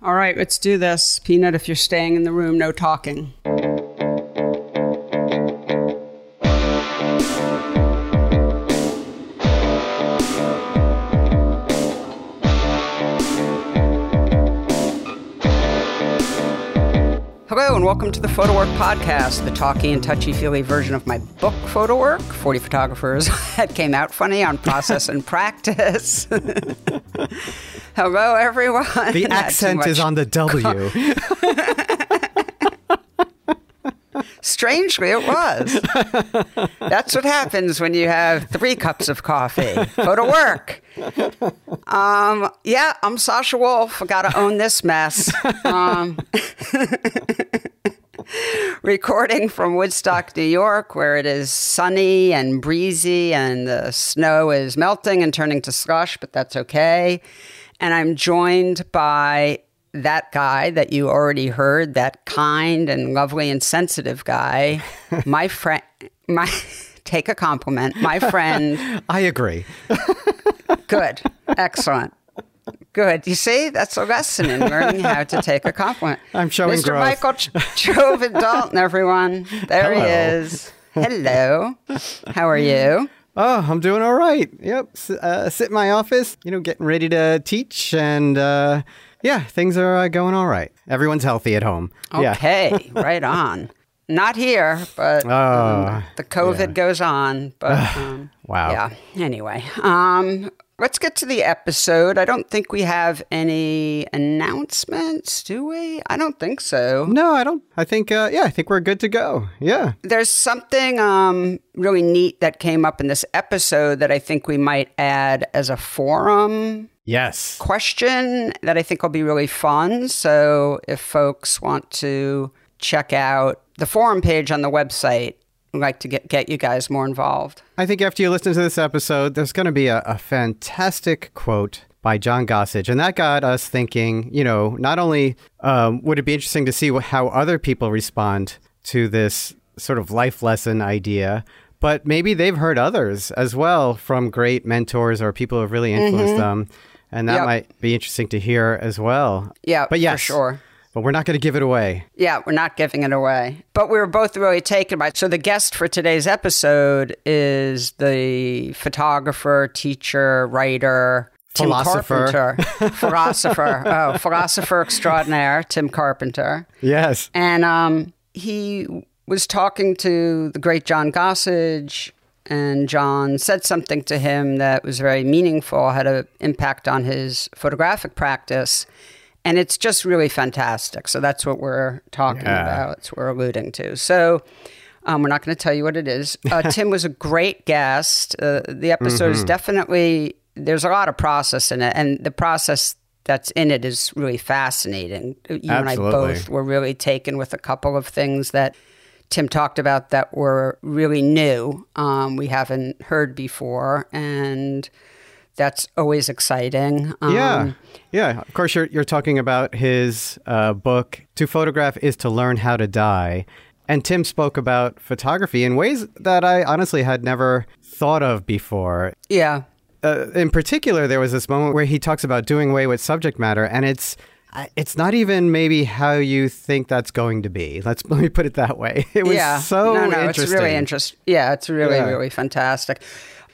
All right, let's do this. Peanut, if you're staying in the room, no talking. Hello, and welcome to the Photo Work Podcast, the talky and touchy feely version of my book, Photo Work 40 Photographers that came out funny on process and practice. Hello, everyone. The accent is on the W. Strangely, it was. That's what happens when you have three cups of coffee. Go to work. Um, yeah, I'm Sasha Wolf. I got to own this mess. Um, recording from Woodstock, New York, where it is sunny and breezy and the snow is melting and turning to slush, but that's okay. And I'm joined by that guy that you already heard, that kind and lovely and sensitive guy, my friend, my take a compliment, my friend. I agree. Good, excellent, good. You see, that's a lesson in learning how to take a compliment. I'm showing Mr. growth. Michael Ch- Chovan-Dalton, everyone. There he Hello. is. Hello. How are you? Oh, I'm doing all right. Yep. S- Uh, sit in my office, you know, getting ready to teach. And uh, yeah, things are uh, going all right. Everyone's healthy at home. Yeah. Okay, right on. Not here, but um, Oh, the COVID yeah. goes on. But um, Wow. yeah. Anyway, um, let's get to the episode. I don't think we have any announcements, do we? I don't think so. No, I don't. I think, uh, yeah, I think we're good to go. Yeah. There's something um, really neat that came up in this episode that I think we might add as a forum Yes. question that I think will be really fun. So if folks want to check out the forum page on the website, I'd like to get, get you guys more involved. I think after you listen to this episode, there's going to be a, a fantastic quote by John Gossage. And that got us thinking, you know, not only um, would it be interesting to see how other people respond to this sort of life lesson idea, but maybe they've heard others as well from great mentors or people who have really influenced them. And that Yep. might be interesting to hear as well. Yeah, but yes, for sure. But we're not going to give it away. Yeah, we're not giving it away. But we were both really taken by it. So the guest for today's episode is the photographer, teacher, writer, Tim Philosopher. Carpenter. philosopher. Oh, philosopher extraordinaire, Tim Carpenter. Yes. And um, he was talking to the great John Gossage, and John said something to him that was very meaningful, had an impact on his photographic practice. And it's just really fantastic. So that's what we're talking Yeah. about. That's what we're alluding to. So um, we're not going to tell you what it is. Uh, Tim was a great guest. Uh, the episode is definitely, there's a lot of process in it. And the process that's in it is really fascinating. You and I both were really taken with a couple of things that Tim talked about that were really new, um, we haven't heard before, and that's always exciting. Um, Yeah, yeah. Of course, you're you're talking about his uh, book. To photograph is to learn how to die, and Tim spoke about photography in ways that I honestly had never thought of before. yeah, Uh, in particular, there was this moment where he talks about doing away with subject matter, and it's it's not even maybe how you think that's going to be. Let's let me put it that way. It was yeah. so no, no, interesting. it's really interesting. Yeah, it's really, Yeah. really fantastic.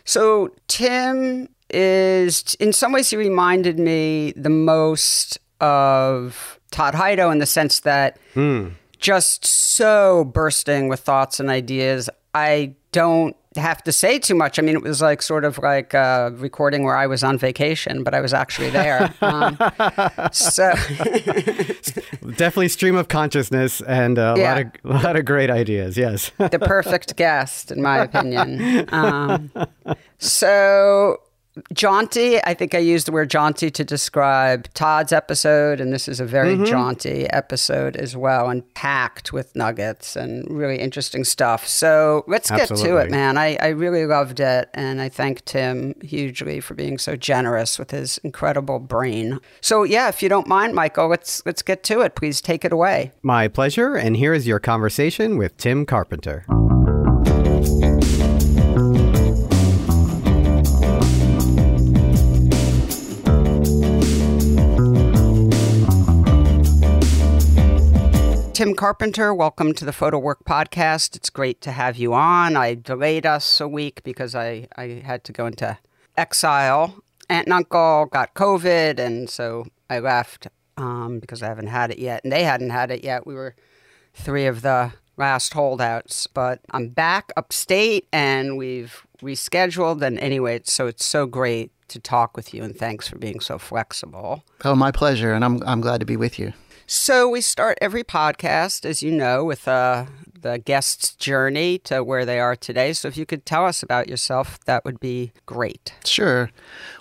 So Tim is, in some ways, he reminded me the most of Todd Hido in the sense that Hmm. just so bursting with thoughts and ideas. I don't have to say too much. I mean, it was like sort of like a recording where I was on vacation, but I was actually there. um, so. Definitely stream of consciousness and a Yeah. lot of a lot of great ideas. Yes. the perfect guest, in my opinion. Um, so jaunty. I think I used the word jaunty to describe Todd's episode, and this is a very mm-hmm. jaunty episode as well, and packed with nuggets and really interesting stuff. So let's get to it, man. I, I really loved it, and I thank Tim hugely for being so generous with his incredible brain. So yeah, if you don't mind, Michael, let's let's get to it. Please take it away. My pleasure, and here is your conversation with Tim Carpenter. Tim Carpenter, welcome to the Photo Work Podcast. It's great to have you on. I delayed us a week because I, I had to go into exile. Aunt and uncle got COVID, and so I left um, because I haven't had it yet, and they hadn't had it yet. We were three of the last holdouts, but I'm back upstate, and we've rescheduled. And anyway, so it's so great to talk with you, and thanks for being so flexible. Oh, my pleasure, and I'm I'm glad to be with you. So we start every podcast, as you know, with uh, the guest's journey to where they are today. So if you could tell us about yourself, that would be great. Sure.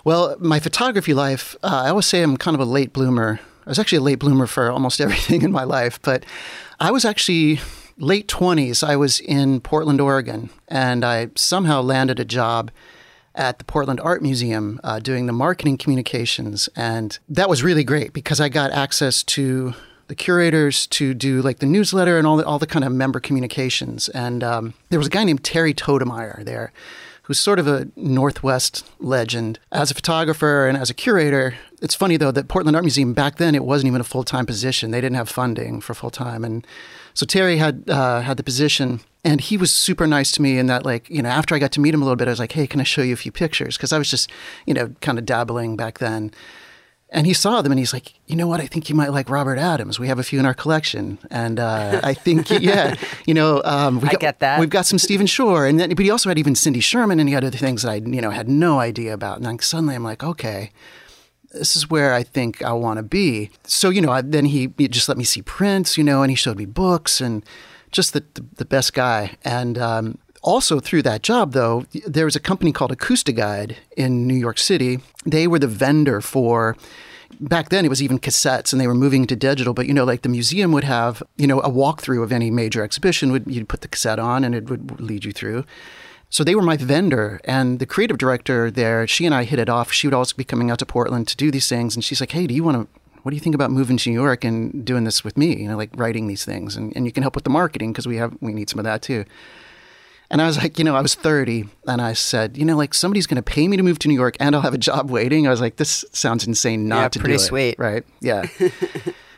Well, my photography life, uh, I always say I'm kind of a late bloomer. I was actually a late bloomer for almost everything in my life, but I was actually late 20s. I was in Portland, Oregon, and I somehow landed a job at the Portland Art Museum uh, doing the marketing communications. And that was really great because I got access to the curators to do like the newsletter and all the, all the kind of member communications. And um, there was a guy named Terry Toedtemeier there who's sort of a Northwest legend. As a photographer and as a curator, it's funny though that Portland Art Museum back then it wasn't even a full time position. They didn't have funding for full time, and so Terry had uh, had the position, and he was super nice to me. In that, like, you know, after I got to meet him a little bit, I was like, "Hey, can I show you a few pictures?" Because I was just, you know, kind of dabbling back then. And he saw them, and he's like, "You know what? I think you might like Robert Adams. We have a few in our collection, and uh, I think, yeah, you know, um, we I got, get that. We've got some Stephen Shore, and then, but he also had even Cindy Sherman, and he had other things that I, you know, had no idea about. And then suddenly, I'm like, okay, this is where I think I want to be. So, you know, I, then he, he, just let me see prints, you know, and he showed me books and just the, the, the best guy. And um, also through that job, though, there was a company called Acoustiguide in New York City. They were the vendor for back then it was even cassettes and they were moving to digital but you know like the museum would have you know a walkthrough of any major exhibition would you'd put the cassette on and it would lead you through so they were my vendor, and the creative director there, she and I hit it off. She would always be coming out to Portland to do these things, and she's like, "Hey, do you want to? What do you think about moving to New York and doing this with me? You know, like writing these things, and, and you can help with the marketing because we have we need some of that too." And I was like, you know, I was 30, and I said, you know, like somebody's going to pay me to move to New York, and I'll have a job waiting. I was like, this sounds insane not yeah, to do it. Pretty sweet, right? Yeah.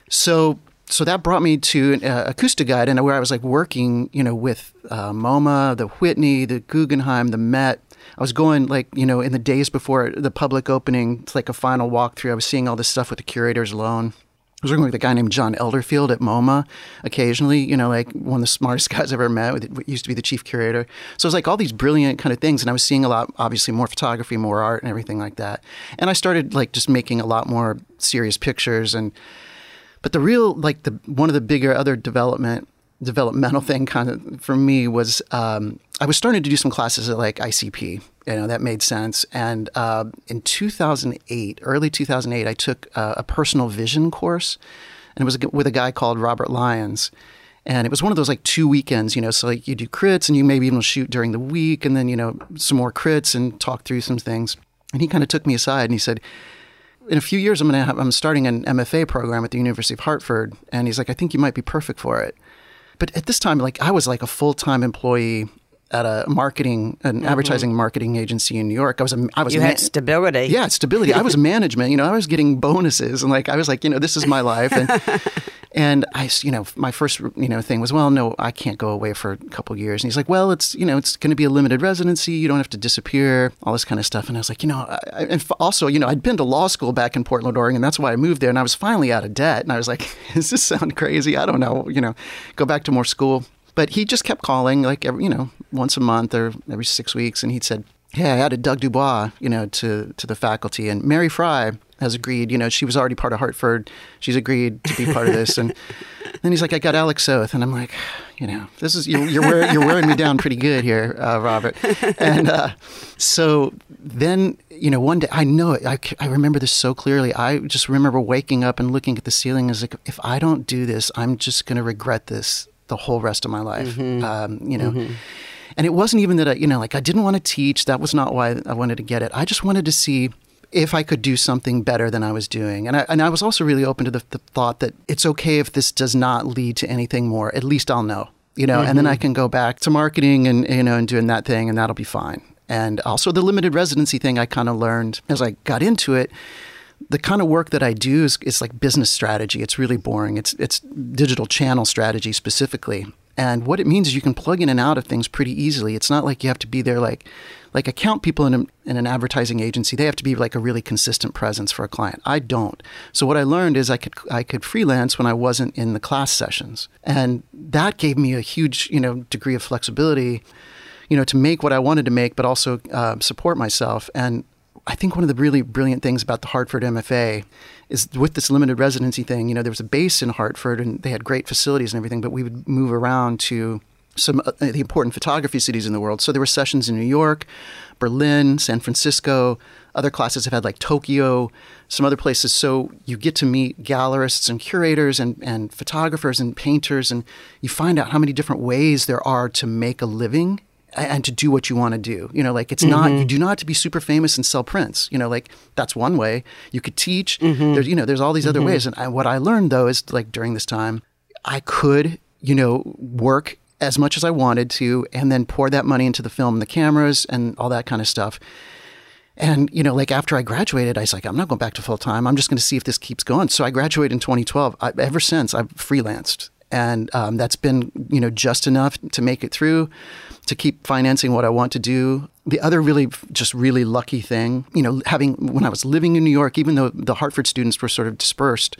so so that brought me to an uh, Acoustiguide, and where I was like working, you know, with uh, MoMA, the Whitney, the Guggenheim, the Met. I was going like, you know, in the days before the public opening, it's like a final walkthrough. I was seeing all this stuff with the curators alone. I was working with a guy named John Elderfield at MoMA occasionally, you know, like one of the smartest guys I've ever met, with, used to be the chief curator. So it was like all these brilliant kind of things. And I was seeing a lot, obviously, more photography, more art, and everything like that. And I started like just making a lot more serious pictures and, but the real, like the one of the bigger other development developmental thing kind of for me was um, I was starting to do some classes at like ICP. You know that made sense. And uh, in 2008, early 2008, I took uh, a personal vision course, and it was with a guy called Robert Lyons. And it was one of those like two weekends, you know. So like you do crits, and you maybe even shoot during the week, and then you know some more crits and talk through some things. And he kind of took me aside and he said, in a few years, I'm going to have, I'm starting an MFA program at the University of Hartford. And he's like, I think you might be perfect for it. But at this time, like I was like a full time employee at a marketing, an mm-hmm. advertising marketing agency in New York. I was, a, I was, you had stability. Yeah, stability. I was management. You know, I was getting bonuses, and like I was like, you know, this is my life. And And I, you know, my first, you know, thing was, well, no, I can't go away for a couple years. And he's like, well, it's, you know, it's going to be a limited residency. You don't have to disappear, all this kind of stuff. And I was like, you know, I, and also, you know, I'd been to law school back in Portland, Oregon. And that's why I moved there. And I was finally out of debt. And I was like, does this sound crazy? I don't know, you know, go back to more school. But he just kept calling, like, every, you know, once a month or every six weeks. And he'd said, "Hey, I added Doug Dubois, you know, to, to the faculty. And Mary Frey has agreed. You know, she was already part of Hartford. She's agreed to be part of this. And then he's like, I got Alec Soth, and I'm like, you know, this is you're you're, wearing, you're wearing me down pretty good here, uh, Robert. And uh, so then, you know, one day I know it. I, I remember this so clearly. I just remember waking up and looking at the ceiling as like, if I don't do this, I'm just going to regret this the whole rest of my life. Mm-hmm. Um, you know. Mm-hmm. And it wasn't even that I, you know, like I didn't want to teach. That was not why I wanted to get it. I just wanted to see if I could do something better than I was doing. And I, and I was also really open to the, the thought that it's okay if this does not lead to anything more. At least I'll know, you know, mm-hmm. and then I mm-hmm. can go back to marketing and, you know, and doing that thing and that'll be fine. And also the limited residency thing I kind of learned as I got into it the kind of work that I do is, is like business strategy. It's really boring. It's it's digital channel strategy specifically. And what it means is you can plug in and out of things pretty easily. It's not like you have to be there like like account people in, a, in an advertising agency. They have to be like a really consistent presence for a client. I don't. So what I learned is I could I could freelance when I wasn't in the class sessions, and that gave me a huge you know degree of flexibility, you know, to make what I wanted to make, but also uh, support myself. And I think one of the really brilliant things about the Hartford MFA is with this limited residency thing, you know, there was a base in Hartford and they had great facilities and everything, but we would move around to some uh, the important photography cities in the world. So there were sessions in New York, Berlin, San Francisco. Other classes have had like Tokyo, some other places. So you get to meet gallerists and curators and, and photographers and painters, and you find out how many different ways there are to make a living and to do what you want to do. You know, like it's mm-hmm. not you do not have to be super famous and sell prints. You know, like that's one way you could teach. Mm-hmm. There's you know there's all these other mm-hmm. ways. And I, what I learned though is like during this time, I could you know work as much as I wanted to, and then pour that money into the film and the cameras and all that kind of stuff. And you know, like after I graduated, I was like, I'm not going back to full time. I'm just going to see if this keeps going. So I graduated in 2012. I, ever since, I've freelanced, and um, that's been you know just enough to make it through to keep financing what I want to do. The other really just really lucky thing, you know, having when I was living in New York, even though the Hartford students were sort of dispersed,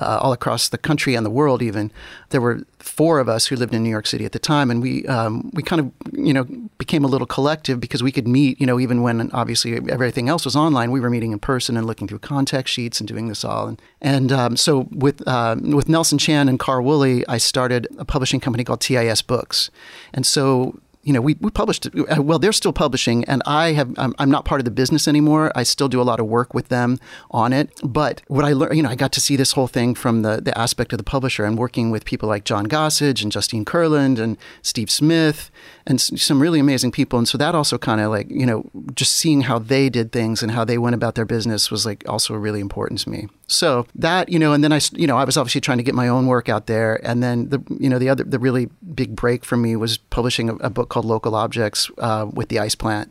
uh, all across the country and the world. Even there were four of us who lived in New York City at the time, and we um, we kind of you know became a little collective because we could meet. You know, even when obviously everything else was online, we were meeting in person and looking through contact sheets and doing this all. And and um, so with uh, with Nelson Chan and Carl Woolley, I started a publishing company called TIS Books, and so you know, we, we published, uh, well, they're still publishing, and I have, I'm, I'm, not part of the business anymore. I still do a lot of work with them on it. But what I learned, you know, I got to see this whole thing from the, the aspect of the publisher and working with people like John Gossage and Justine Kurland and Steve Smith and some really amazing people. And so that also kind of like, you know, just seeing how they did things and how they went about their business was like also really important to me. So that, you know, and then I, you know, I was obviously trying to get my own work out there. And then the, you know, the other, the really big break for me was publishing a, a book called Local Objects uh, with the Ice Plant.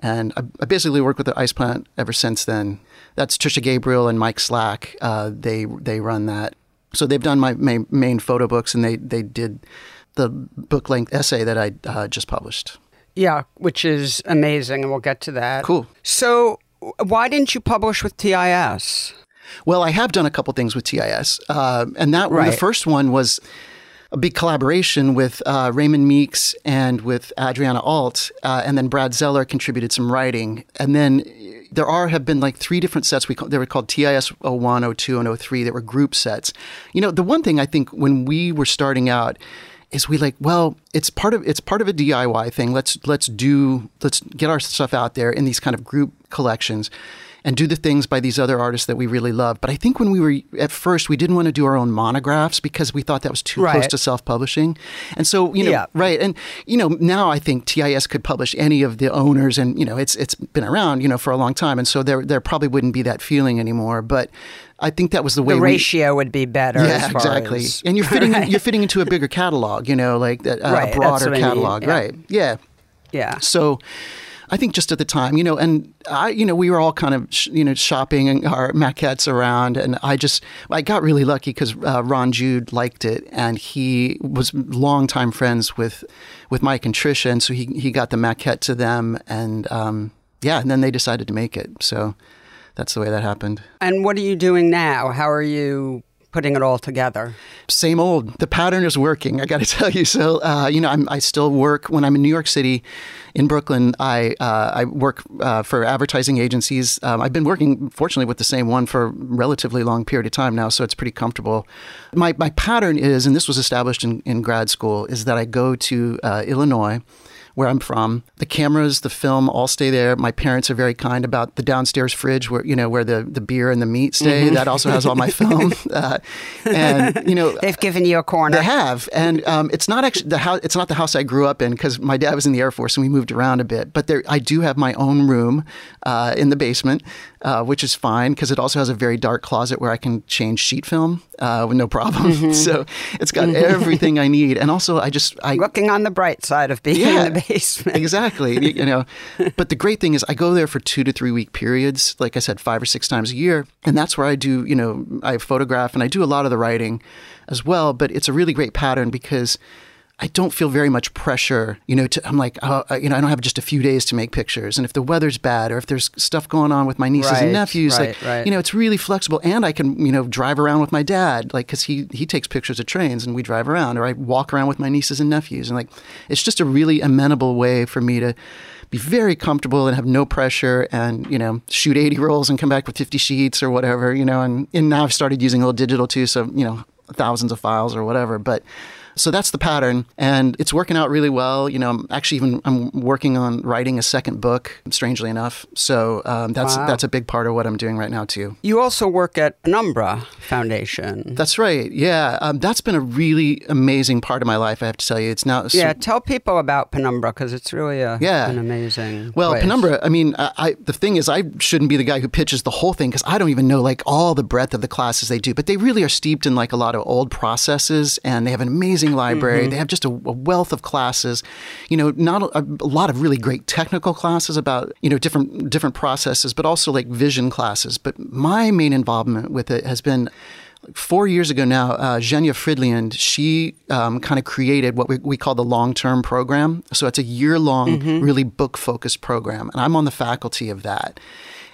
And I, I, basically worked with the Ice Plant ever since then. That's Trisha Gabriel and Mike Slack. Uh, they, they run that. So they've done my main, main photo books and they, they did the book length essay that I uh, just published. Yeah, which is amazing. And we'll get to that. Cool. So why didn't you publish with TIS? Well, I have done a couple things with TIS, uh, and that right. the first one was a big collaboration with uh, Raymond Meeks and with Adrianna Ault, uh, and then Brad Zellar contributed some writing, and then there are have been like three different sets. We call, they were called TIS 01, 02, and 03 that were group sets. You know, the one thing I think when we were starting out is we like well it's part of it's part of a DIY thing let's let's do let's get our stuff out there in these kind of group collections and do the things by these other artists that we really love. But I think when we were at first, we didn't want to do our own monographs because we thought that was too right. close to self publishing. And so, you know, yeah. right. And, you know, now I think TIS could publish any of the owners and, you know, it's it's been around, you know, for a long time. And so there there probably wouldn't be that feeling anymore. But I think that was the way the ratio would be better. Yeah, exactly. As, and you're fitting right. you're fitting into a bigger catalog, you know, like uh, right. a broader catalog, yeah. right? Yeah. Yeah. So I think just at the time, you know, and I, you know, we were all kind of, sh- you know, shopping our maquettes around, and I just, I got really lucky because uh, Ron Jude liked it, and he was longtime friends with, with Mike and Trisha, and so he he got the maquette to them, and um, yeah, and then they decided to make it. So that's the way that happened. And what are you doing now? How are you putting it all together? Same old. The pattern is working. I got to tell you. So, uh, you know, I'm, i still work when I'm in New York City, in Brooklyn. I uh, I work uh, for advertising agencies. Um, I've been working, fortunately, with the same one for a relatively long period of time now, so it's pretty comfortable. My my pattern is, and this was established in, in grad school, is that I go to uh, Illinois where I'm from. The cameras, the film, all stay there. My parents are very kind about the downstairs fridge where you know where the, the beer and the meat stay. Mm-hmm. That also has all my film. uh, and you know they've given you a corner. They have, and um, it's not actually the house. It's not the house I grew up in because my dad was in the Air Force and we moved around a bit. But there, I do have my own room uh, in the basement, uh, which is fine because it also has a very dark closet where I can change sheet film uh, with no problem. Mm-hmm. so it's got mm-hmm. everything I need, and also I just I looking on the bright side of being yeah, in the basement. exactly. You, you know, but the great thing is I go there for two to three week periods, like I said, five or six times a year, and that's where I do. You know, I photograph and I do a lot of the writing as well. But it's a really great pattern because I don't feel very much pressure. You know, to, I'm like, oh, you know, I don't have just a few days to make pictures, and if the weather's bad or if there's stuff going on with my nieces Right, and nephews, right, like, right. you know, it's really flexible, and I can, you know, drive around with my dad, like, because he he takes pictures of trains, and we drive around, or I walk around with my nieces and nephews, and like, it's just a really amenable way for me to be very comfortable and have no pressure and you know shoot 80 rolls and come back with 50 sheets or whatever you know and, and now i've started using a little digital too so you know thousands of files or whatever but so that's the pattern and it's working out really well you know i'm actually even i'm working on writing a second book strangely enough so um, that's Wow. that's a big part of what i'm doing right now too You also work at Penumbra Foundation. that's right yeah um, that's been a really amazing part of my life i have to tell you it's now yeah, tell people about Penumbra because it's really a, Yeah. an amazing. Well, place. Penumbra. I mean, I, I the thing is, I shouldn't be the guy who pitches the whole thing because I don't even know like all the breadth of the classes they do. But they really are steeped in like a lot of old processes, and they have an amazing library. Mm-hmm. They have just a, a wealth of classes. You know, not a, a lot of really great technical classes about you know different different processes, but also like vision classes. But my main involvement with it has been four years ago now, uh, Zhenya Fridland, she um, kind of created what we, we call the long term program. So it's a year long, really book focused program. And I'm on the faculty of that.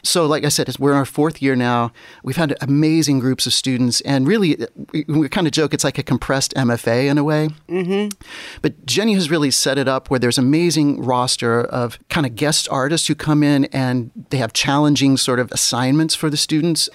So, like I said, we're in our fourth year now. We've had amazing groups of students, and really, we, we kind of joke it's like a compressed MFA in a way. Mm-hmm. But Jenny has really set it up where there's amazing roster of kind of guest artists who come in and they have challenging sort of assignments for the students.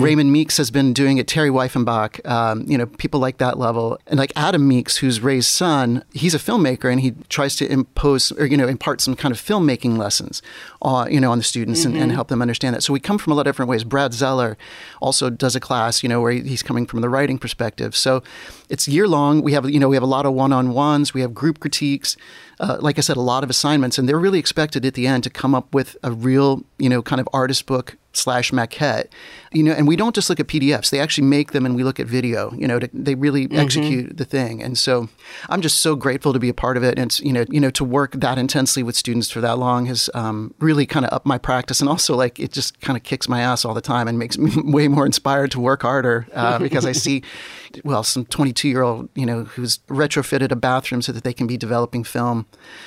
Raymond Meeks has been doing it. Terri Weifenbach, um, you know, people like that level, and like Adam Meeks, who's Ray's son. He's a filmmaker, and he tries to impose or you know impart some kind of filmmaking lessons, uh, you know, on the students and, and help them understand that. So we come from a lot of different ways. Brad Zellar also does a class, you know, where he's coming from the writing perspective. So it's year long. We have you know we have a lot of one on ones. We have group critiques. Uh, like I said, a lot of assignments, and they're really expected at the end to come up with a real you know kind of artist book slash maquette you know and we don't just look at pdfs they actually make them and we look at video you know to, they really execute the thing. And so i'm just so grateful to be a part of it. And it's you know you know to work that intensely with students for that long has um, really kind of upped my practice. And also like it just kind of kicks my ass all the time and makes me way more inspired to work harder uh, because i see well some 22 year old you know who's retrofitted a bathroom so that they can be developing film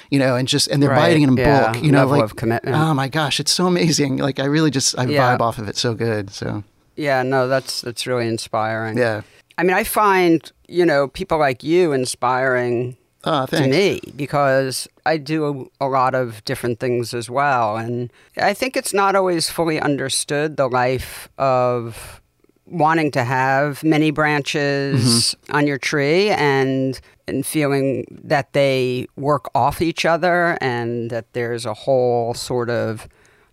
you know and just and they're Right, biting in a yeah, book you know level like oh my gosh it's so amazing. Like i really just i Yeah. vibe off of it so good so. Yeah, no, that's that's really inspiring. yeah. I mean, I find you know people like you inspiring oh to me because I do a, a lot of different things as well, and I think it's not always fully understood the life of wanting to have many branches on your tree and and feeling that they work off each other and that there's a whole sort of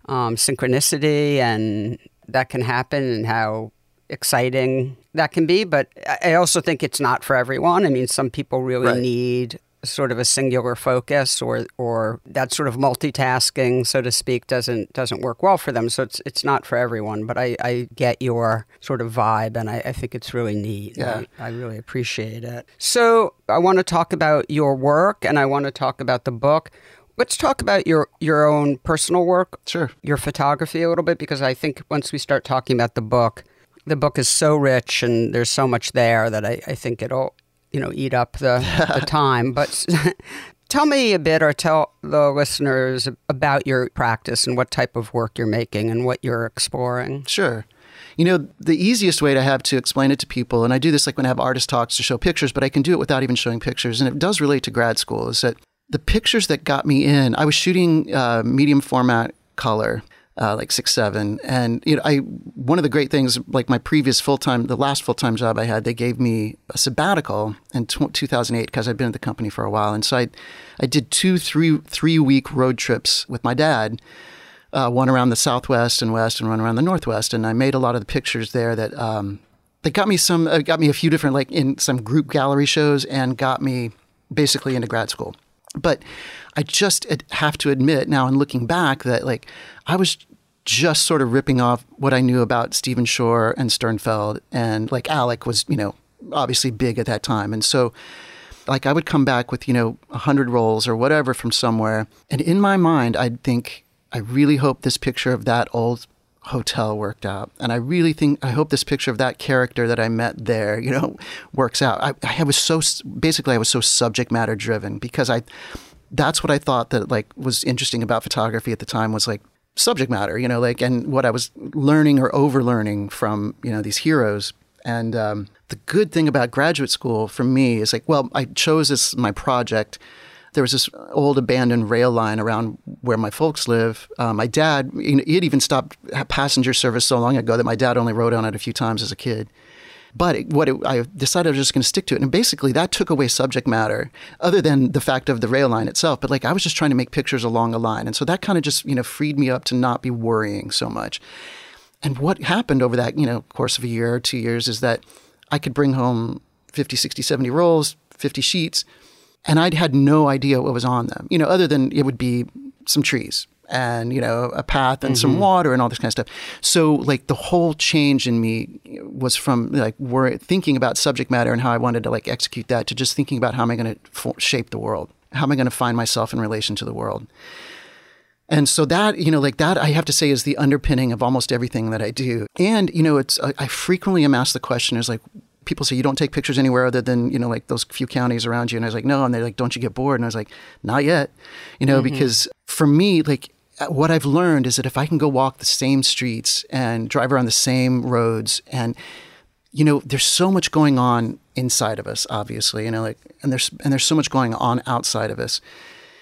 um, synchronicity and that can happen and how exciting that can be. But I I also think it's not for everyone. I mean, some people really Right. need sort of a singular focus or or that sort of multitasking so to speak doesn't doesn't work well for them. So it's it's not for everyone but i i get your sort of vibe and i, I think it's really neat Yeah. I, I really appreciate it. So i want to talk about your work and i want to talk about the book. Let's talk about your your own personal work. Sure. Your photography a little bit because I think once we start talking about the book, the book is so rich and there's so much there that I, I think it'll you know eat up the, the time. But tell me a bit or tell the listeners about your practice and what type of work you're making and what you're exploring. Sure. You know, the easiest way to have to explain it to people, and I do this like when I have artist talks to show pictures, but I can do it without even showing pictures, and it does relate to grad school, is that the pictures that got me in, I was shooting uh, medium format color. Uh, like six seven, and you know, I one of the great things, like my previous full time, the last full time job I had, they gave me a sabbatical in tw 2008 because I'd been at the company for a while, and so I, I did two three three week road trips with my dad, uh, one around the southwest and west, and one around the northwest. And I made a lot of the pictures there that um, that got me some, uh, got me a few different like in some group gallery shows, and got me basically into grad school. But I just have to admit now, in looking back, that like I was just sort of ripping off what I knew about Stephen Shore and Sternfeld, and like Alec was, you know, obviously big at that time, and so Like I would come back with, you know, 100 rolls or whatever from somewhere. And in my mind, I'd think, I really hope this picture of that old hotel worked out. And I really think, I hope this picture of that character that I met there, you know, works out. I, I was so, basically, I was so subject matter driven because I, that's what I thought that like was interesting about photography at the time was like subject matter, you know, like, and what I was learning or overlearning from, you know, these heroes. And um, the good thing about graduate school for me is like, well, I chose this my project. There was this old abandoned rail line around where my folks live. Uh, my dad, he had even stopped passenger service so long ago that my dad only rode on it a few times as a kid. But it, what it, I decided I was just going to stick to it, and basically that took away subject matter, other than the fact of the rail line itself. But like I was just trying to make pictures along a line, and so that kind of just you know freed me up to not be worrying so much. And what happened over that you know course of a year or two years is that I could bring home 50, 60, 70 rolls, 50 sheets, and I'd had no idea what was on them, you know, other than it would be some trees and you know a path and mm-hmm. some water and all this kind of stuff. So like the whole change in me was from like were thinking about subject matter and how i wanted to like execute that to just thinking about how am i going to shape the world? How am i going to find myself in relation to the world? And so that you know like that i have to say is the underpinning of almost everything that i do. And you know it's i frequently am asked the question is like people say you don't take pictures anywhere other than you know like those few counties around you. And i was like no. And they're like don't you get bored? And i was like not yet. You know mm-hmm. because for me like Uh, what I've learned is that if I can go walk the same streets and drive around the same roads and you know there's so much going on inside of us obviously you know like and there's and there's so much going on outside of us.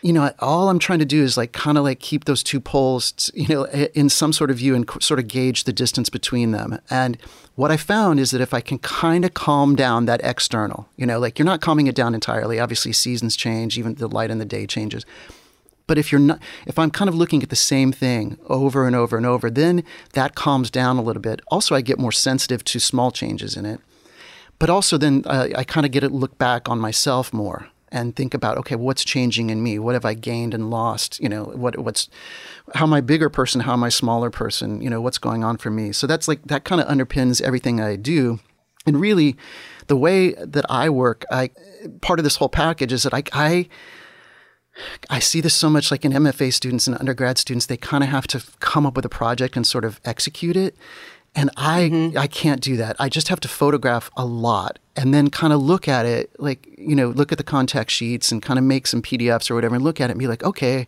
You know all i'm trying to do is like kind of like keep those two poles you know in some sort of view and sort of gauge the distance between them. And what i found is that if i can kind of calm down that external you know like you're not calming it down entirely. Obviously seasons change even the light in the day changes but if you're not, if I'm kind of looking at the same thing over and over and over, then that calms down a little bit. Also, I get more sensitive to small changes in it. But also, then uh, I kind of get to look back on myself more and think about, okay, what's changing in me? What have I gained and lost? You know, what what's how am I bigger person? How am I smaller person? You know, what's going on for me? So that's like that kind of underpins everything I do. And really, the way that I work, I part of this whole package is that I, I I see this so much like in MFA students and undergrad students, they kind of have to come up with a project and sort of execute it. And I mm-hmm. I can't do that. I just have to photograph a lot and then kind of look at it, like, you know, look at the contact sheets and kind of make some PDFs or whatever and look at it and be like, okay,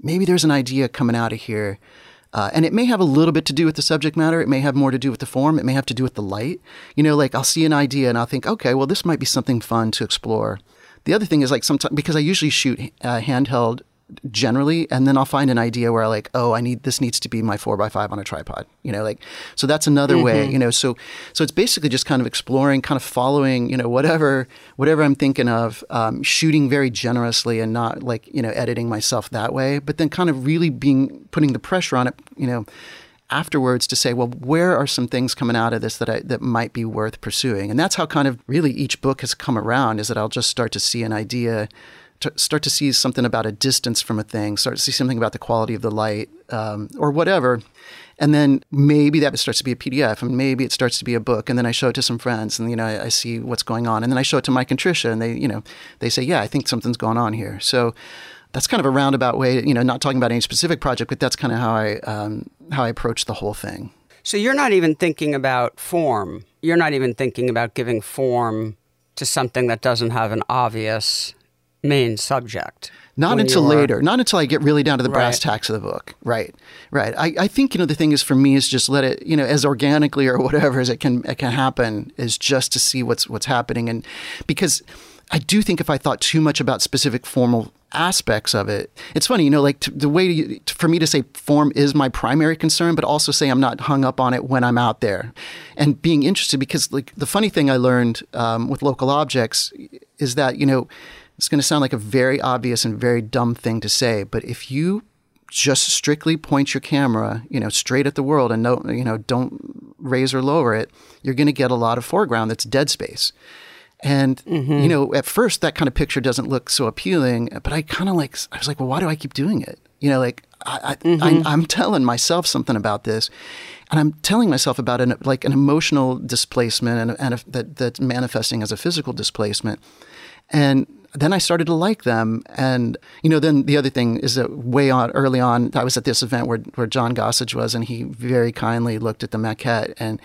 maybe there's an idea coming out of here. Uh, and it may have a little bit to do with the subject matter. It may have more to do with the form. It may have to do with the light. You know, like I'll see an idea and I'll think, okay, well, this might be something fun to explore. The other thing is like sometimes because I usually shoot uh, handheld generally and then i'll find an idea where i like oh i need this needs to be my four by five on a tripod you know like so that's another mm-hmm. way you know so so it's basically just kind of exploring kind of following you know whatever whatever i'm thinking of um, shooting very generously and not like you know editing myself that way but then kind of really being putting the pressure on it you know afterwards to say, well, where are some things coming out of this that I, that might be worth pursuing? And that's how kind of really each book has come around. Is that I'll just start to see an idea, to start to see something about a distance from a thing, start to see something about the quality of the light, um, or whatever. And then maybe that starts to be a PDF, and maybe it starts to be a book. And then I show it to some friends, and you know I, I see what's going on. And then I show it to Mike and Trisha, and they you know they say, yeah, I think something's going on here. So that's kind of a roundabout way, you know, not talking about any specific project, but that's kind of how I um, how I approach the whole thing. So you're not even thinking about form. You're not even thinking about giving form to something that doesn't have an obvious main subject. Not until later. Not until I get really down to the brass right. tacks of the book. Right. Right. I, I think, you know, the thing is for me is just let it, you know, as organically or whatever as it can it can happen is just to see what's what's happening. And because I do think if I thought too much about specific formal aspects of it, it's funny, you know, like the way to, for me to say form is my primary concern, but also say I'm not hung up on it when I'm out there, and being interested because like the funny thing I learned um, with local objects is that you know it's going to sound like a very obvious and very dumb thing to say, but if you just strictly point your camera, you know, straight at the world and no, you know, don't raise or lower it, you're going to get a lot of foreground that's dead space. And mm-hmm. you know, at first that kind of picture doesn't look so appealing, but I kind of like I was like, well, why do I keep doing it? You know, like I, mm-hmm. I, am telling myself something about this, and I'm telling myself about an like an emotional displacement and, and a, that that's manifesting as a physical displacement. And then I started to like them. And, you know, then the other thing is that way on early on, I was at this event where, where John Gossage was, and he very kindly looked at the maquette and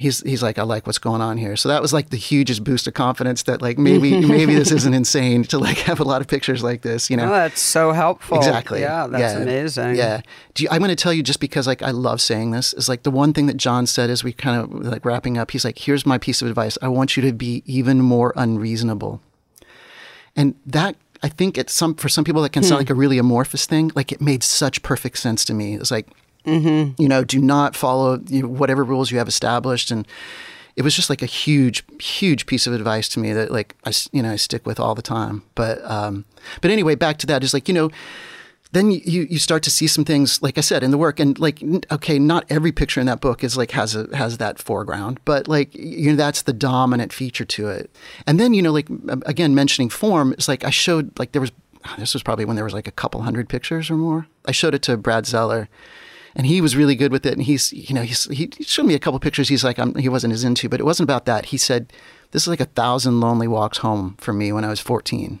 he's he's like, I like what's going on here. So that was like the hugest boost of confidence that like maybe maybe this isn't insane to like have a lot of pictures like this, you know. Oh, that's so helpful. Exactly. Yeah, that's Yeah. amazing. Yeah. Do you, I'm going to tell you just because like I love saying this is like the one thing that John said as we kind of like wrapping up. He's like, "Here's my piece of advice. I want you to be even more unreasonable." And that I think it's some for some people that can sound hmm. like a really amorphous thing. Like it made such perfect sense to me. It's like, you know, do not follow you know, whatever rules you have established. And. It was just like a huge, huge piece of advice to me that, like, I, you know, I stick with all the time. But, um, but anyway, back to that is like, you know, then you, you start to see some things like i said in the work. And like okay not every picture in that book is like has a has that foreground. But like you know that's the dominant feature to it. And then you know like again mentioning form it's like i showed like there was this was probably when there was like a couple hundred pictures or more. I showed it to brad zellar and he was really good with it. And he's you know he's, he showed me a couple pictures he's like I'm, he wasn't as into but it wasn't about that. He said this is like a thousand lonely walks home for me when i was 14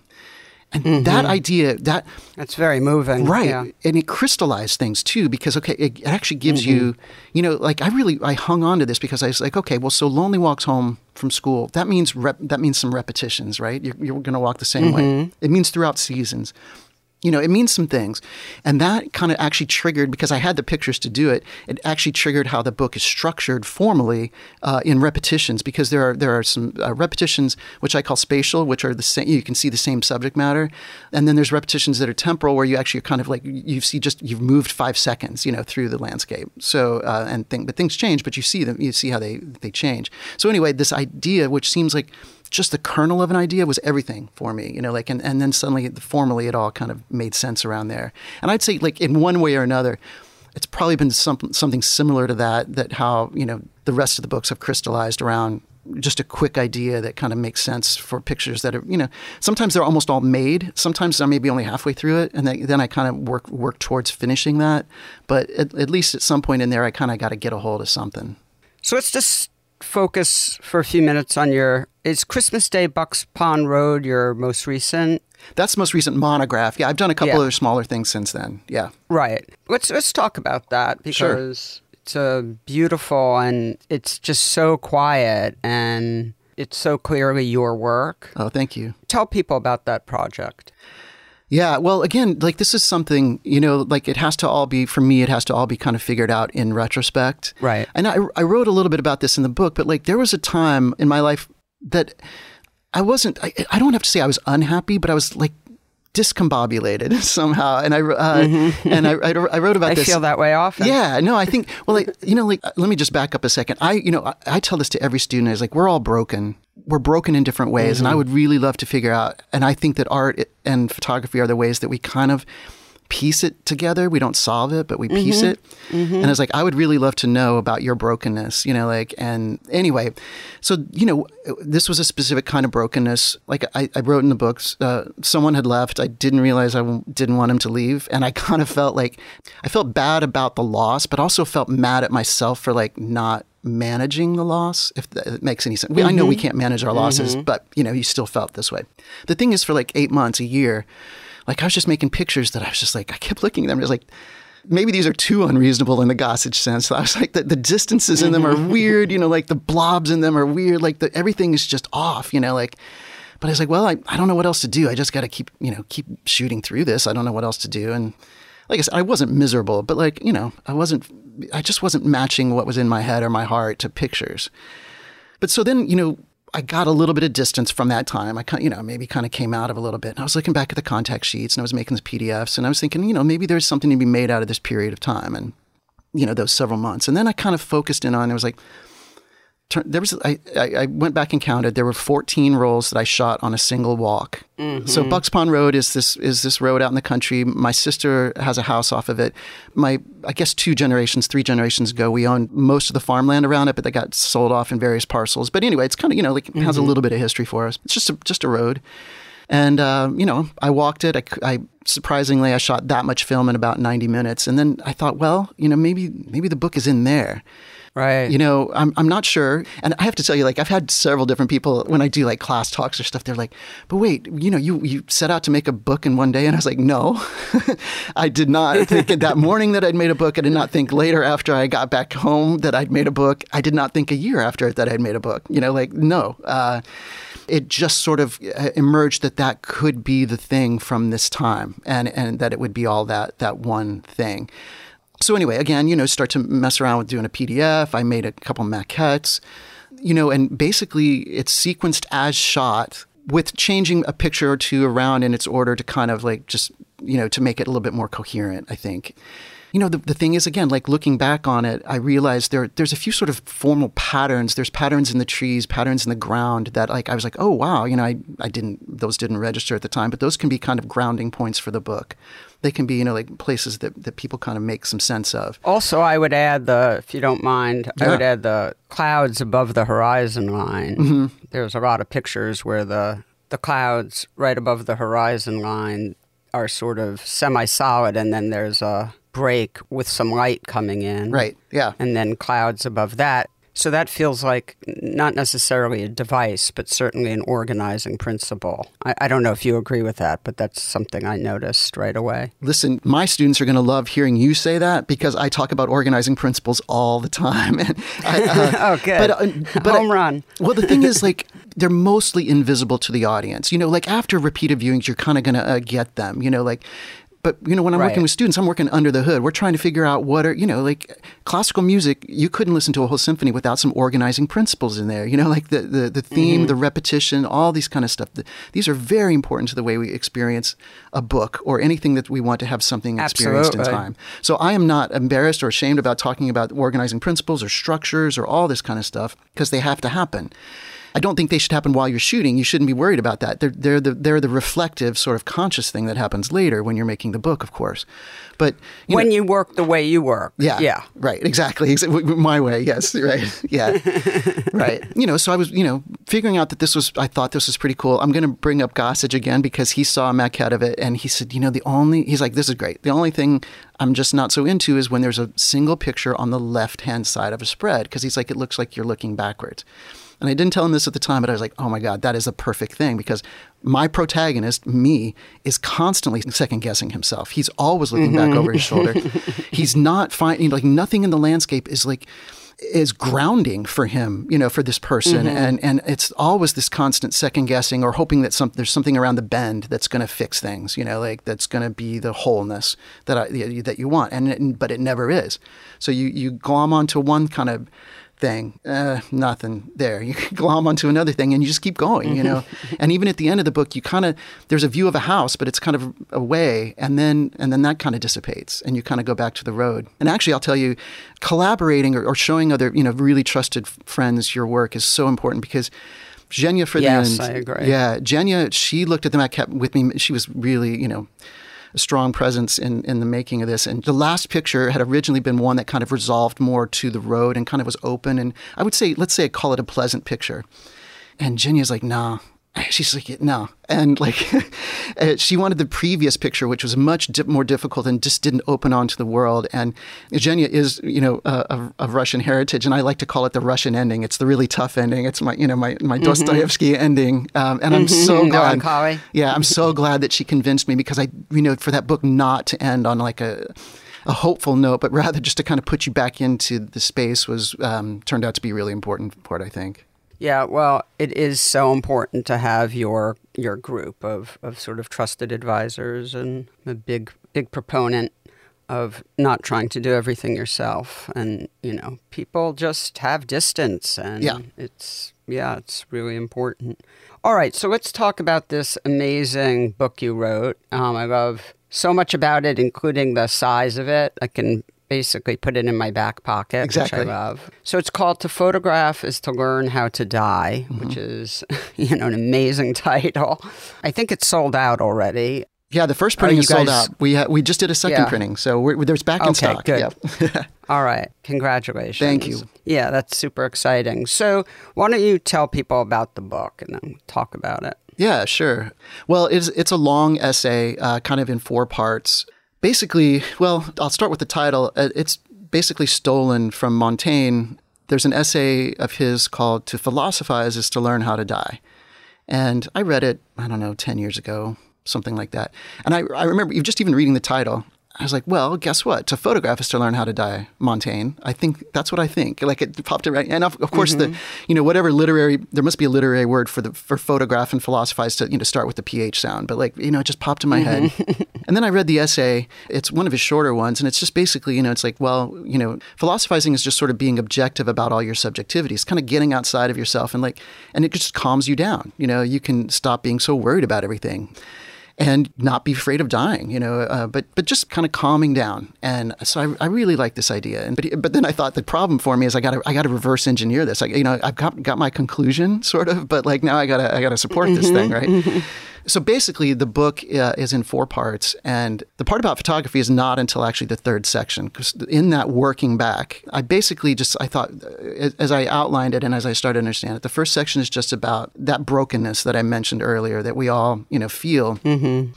and mm-hmm. that idea that That's very moving. right. Yeah. and it crystallized things too because okay it actually gives you mm-hmm. you know like i really i hung on to this because i was like okay well so lonely walks home from school that means rep, that means some repetitions right? You're, you're going to walk the same way. Mm-hmm. It means throughout seasons you know, it means some things. And that kind of actually triggered, because I had the pictures to do it, it actually triggered how the book is structured formally uh, in repetitions, because there are, there are some uh, repetitions, which I call spatial, which are the same, you can see the same subject matter. And then there's repetitions that are temporal, where you actually kind of like, you see just, you've moved five seconds, you know, through the landscape. So, uh, and thing, but things change, but you see them, you see how they, they change. So anyway, this idea, which seems like, just the kernel of an idea was everything for me, you know, like, and, and then suddenly formally it all kind of made sense around there. And I'd say like in one way or another, it's probably been some, something similar to that, that how, you know, the rest of the books have crystallized around just a quick idea that kind of makes sense for pictures that are, you know, sometimes they're almost all made. Sometimes I'm maybe only halfway through it. And then, I kind of work, work towards finishing that. But at, at least at some point in there, I kind of got to get a hold of something. So let's just focus for a few minutes on your. Is Christmas Day Bucks Pond Road your most recent? That's the most recent monograph. Yeah, I've done a couple Yeah. other smaller things since then. Yeah. Right. Let's let's talk about that Sure. because it's a beautiful and it's just so quiet and it's so clearly your work. Oh, thank you. Tell people about that project. Yeah, well, again, like this is something, you know, like it has to all be, for me, it has to all be kind of figured out in retrospect. Right. And I, I wrote a little bit about this in the book, but like there was a time in my life that I wasn't, I, I don't have to say I was unhappy, but I was like discombobulated somehow. And I, uh, and I, I, I wrote about I this. I feel that way often. Yeah, no, I think, well, like, you know, like, let me just back up a second. I, you know, I, I tell this to every student is like, we're all broken. We're broken in different ways. And I would really love to figure out, and I think that art and photography are the ways that we kind of piece it together. We don't solve it, but we piece mm-hmm. it. Mm-hmm. And I was like, I would really love to know about your brokenness, you know, like, and anyway, so, you know, this was a specific kind of brokenness. Like I, I wrote in the books, uh, someone had left. I didn't realize I w- didn't want him to leave. And I kind of felt like, I felt bad about the loss, but also felt mad at myself for like not managing the loss, if that makes any sense. We I know we mm-hmm. can't manage our losses, but, you know, you still felt this way. The thing is, for like eight months, a year, like I was just making pictures that I was just like, I kept looking at them, just like, maybe these are too unreasonable in the Gossage sense. I was like, the, the distances in them are mm-hmm. weird, you know, like the blobs in them are weird, like the, everything is just off, you know, like. But I was like, well, I, I don't know what else to do. I just got to keep, you know, keep shooting through this. I don't know what else to do. And like I said, I wasn't miserable, but like, you know, I wasn't, I just wasn't matching what was in my head or my heart to pictures. But so then, you know, I got a little bit of distance from that time. I kind, you know, maybe kind of came out of a little bit. And I was looking back at the contact sheets and I was making the PDFs and I was thinking, you know, maybe there's something to be made out of this period of time and, you know, those several months. And then I kind of focused in on. It was like, there was. I, I I went back and counted. There were 14 rolls that I shot on a single walk. So Bucks Pond Road is this is this road out in the country. My sister has a house off of it. My I guess two generations, three generations ago, we owned most of the farmland around it, but they got sold off in various parcels. But anyway, it's kind of you know like it has a little bit of history for us. It's just a, just a road. And uh, you know, I walked it. I, I surprisingly I shot that much film in about 90 minutes, and then I thought, well, you know, maybe maybe the book is in there. Right. You know, I'm, I'm not sure. And I have to tell you, like, I've had several different people when I do like class talks or stuff, they're like, but wait, you know, you, you set out to make a book in one day. And I was like, no, I did not think that morning that I'd made a book. I did not think later after I got back home that I'd made a book. I did not think a year after that I'd made a book. You know, like, no. Uh, it just sort of uh, emerged that that could be the thing from this time and, and that it would be all that, that one thing. So anyway, again, you know, start to mess around with doing a PDF. I made a couple maquettes, you know, and basically it's sequenced as shot with changing a picture or two around in its order to kind of like just, you know, to make it a little bit more coherent, I think. You know, the, the thing is, again, like looking back on it, I realized there there's a few sort of formal patterns. There's patterns in the trees, patterns in the ground that like I was like, oh wow, you know, I, I didn't those didn't register at the time, but those can be kind of grounding points for the book they can be, you know, like places that, that people kind of make some sense of. Also, I would add the, if you don't mind, yeah. I would add the clouds above the horizon line. Mm-hmm. There's a lot of pictures where the the clouds right above the horizon line are sort of semi-solid, and then there's a break with some light coming in. Right. Yeah. And then clouds above that. So that feels like not necessarily a device, but certainly an organizing principle. I, I, don't know if you agree with that, but that's something I noticed right away. Listen, my students are going to love hearing you say that because I talk about organizing principles all the time. I, uh, oh, good. But, uh, but Home I, run. well, the thing is, like, they're mostly invisible to the audience. You know, like after repeated viewings, you're kind of going to uh, get them. You know, like but you know when i'm right. working with students i'm working under the hood we're trying to figure out what are you know like classical music you couldn't listen to a whole symphony without some organizing principles in there you know like the the, the theme mm-hmm. the repetition all these kind of stuff these are very important to the way we experience a book or anything that we want to have something experienced Absolutely. in time so i am not embarrassed or ashamed about talking about organizing principles or structures or all this kind of stuff because they have to happen I don't think they should happen while you're shooting. You shouldn't be worried about that. They're, they're, the, they're the reflective, sort of conscious thing that happens later when you're making the book, of course. But you when know, you work the way you work. Yeah. Yeah. Right. Exactly. My way. Yes. Right. Yeah. right. You know, so I was, you know, figuring out that this was, I thought this was pretty cool. I'm going to bring up Gossage again because he saw a maquette of it and he said, you know, the only, he's like, this is great. The only thing I'm just not so into is when there's a single picture on the left hand side of a spread because he's like, it looks like you're looking backwards. And I didn't tell him this at the time, but I was like, oh my God, that is a perfect thing because my protagonist, me, is constantly second guessing himself. He's always looking back over his shoulder. He's not finding, like, nothing in the landscape is like, is grounding for him, you know, for this person, mm-hmm. and and it's always this constant second guessing or hoping that some there's something around the bend that's going to fix things, you know, like that's going to be the wholeness that I that you want, and it, but it never is. So you you glom onto one kind of thing, uh, nothing there. You glom onto another thing and you just keep going, you know. and even at the end of the book, you kind of there's a view of a house, but it's kind of away, and then and then that kind of dissipates, and you kind of go back to the road. And actually, I'll tell you, collaborating or, or showing other you know really trusted friends your work is so important because. Jenya for yes, the end. I agree. Yeah, Jenya, she looked at the maquette with me. She was really, you know, a strong presence in, in the making of this. And the last picture had originally been one that kind of resolved more to the road and kind of was open. And I would say, let's say I call it a pleasant picture. And Jenny is like, nah, she's like no and like she wanted the previous picture which was much di- more difficult and just didn't open onto the world and Eugenia is you know of, of russian heritage and i like to call it the russian ending it's the really tough ending it's my you know my, my mm-hmm. dostoevsky ending um, and i'm mm-hmm. so glad yeah i'm so glad that she convinced me because i you know for that book not to end on like a a hopeful note, but rather just to kind of put you back into the space was um, turned out to be really important for it, I think. Yeah, well, it is so important to have your your group of, of sort of trusted advisors and a big big proponent of not trying to do everything yourself. And you know people just have distance and yeah. it's yeah it's really important. All right so let's talk about this amazing book you wrote. Um, i love so much about it including the size of it. I can basically put it in my back pocket, exactly. which I love. So it's called To Photograph is to Learn How to Die, mm-hmm. which is, you know, an amazing title. I think it's sold out already. Yeah, the first printing is guys... sold out. We ha- we just did a second yeah. printing, so there's back in okay, stock. Good. All right, congratulations. Thank you. Yeah, that's super exciting. So why don't you tell people about the book and then talk about it? Yeah, sure. Well, it's it's a long essay, uh, kind of in four parts basically, well, I'll start with the title. Uh, it's basically stolen from Montaigne. There's an essay of his called To Philosophize is to Learn How to Die. And I read it, I don't know, 10 years ago, something like that. And I, I remember just even reading the title, I was like, well, guess what? To photograph is to learn how to die, Montaigne. I think that's what I think. Like it popped it right. And of, of course, mm-hmm. the, you know, whatever literary, there must be a literary word for the, for photograph and philosophize to, you know, start with the PH sound. But like, you know, it just popped in my mm-hmm. head. and then I read the essay. It's one of his shorter ones. And it's just basically, you know, it's like, well, you know, philosophizing is just sort of being objective about all your subjectivity. It's kind of getting outside of yourself and like, and it just calms you down. You know, you can stop being so worried about everything and not be afraid of dying, you know, uh, but but just kind of calming down. And so I, I really like this idea. And but, but then I thought the problem for me is I got to I got to reverse engineer this. Like you know, I've got got my conclusion sort of, but like now I gotta I gotta support this mm-hmm, thing, right? Mm-hmm. So basically, the book uh, is in four parts, and the part about photography is not until actually the third section. Because in that working back, I basically just I thought, uh, as I outlined it and as I started to understand it, the first section is just about that brokenness that I mentioned earlier that we all you know feel. Mm-hmm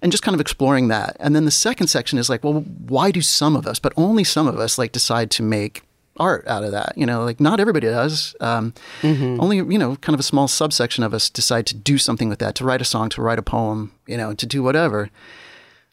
and just kind of exploring that. And then the second section is like, well, why do some of us, but only some of us, like decide to make art out of that. You know, like not everybody does. Um, mm-hmm. Only you know, kind of a small subsection of us decide to do something with that, to write a song, to write a poem, you know, to do whatever.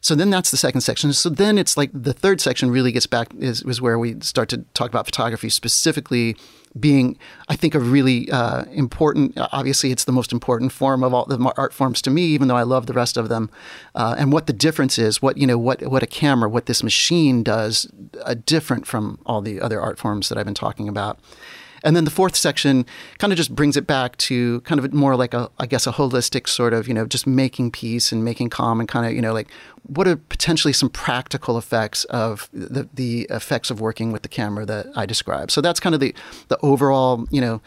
So then that's the second section. So then it's like the third section really gets back is, is where we start to talk about photography specifically being, I think, a really uh, important. Obviously, it's the most important form of all the art forms to me, even though I love the rest of them. Uh, and what the difference is, what you know, what what a camera, what this machine does, uh, different from all the other art forms that I've been talking about. And then the fourth section kind of just brings it back to kind of more like a, I guess, a holistic sort of, you know, just making peace and making calm and kind of, you know, like what are potentially some practical effects of the, the effects of working with the camera that I described. So that's kind of the, the overall, you know,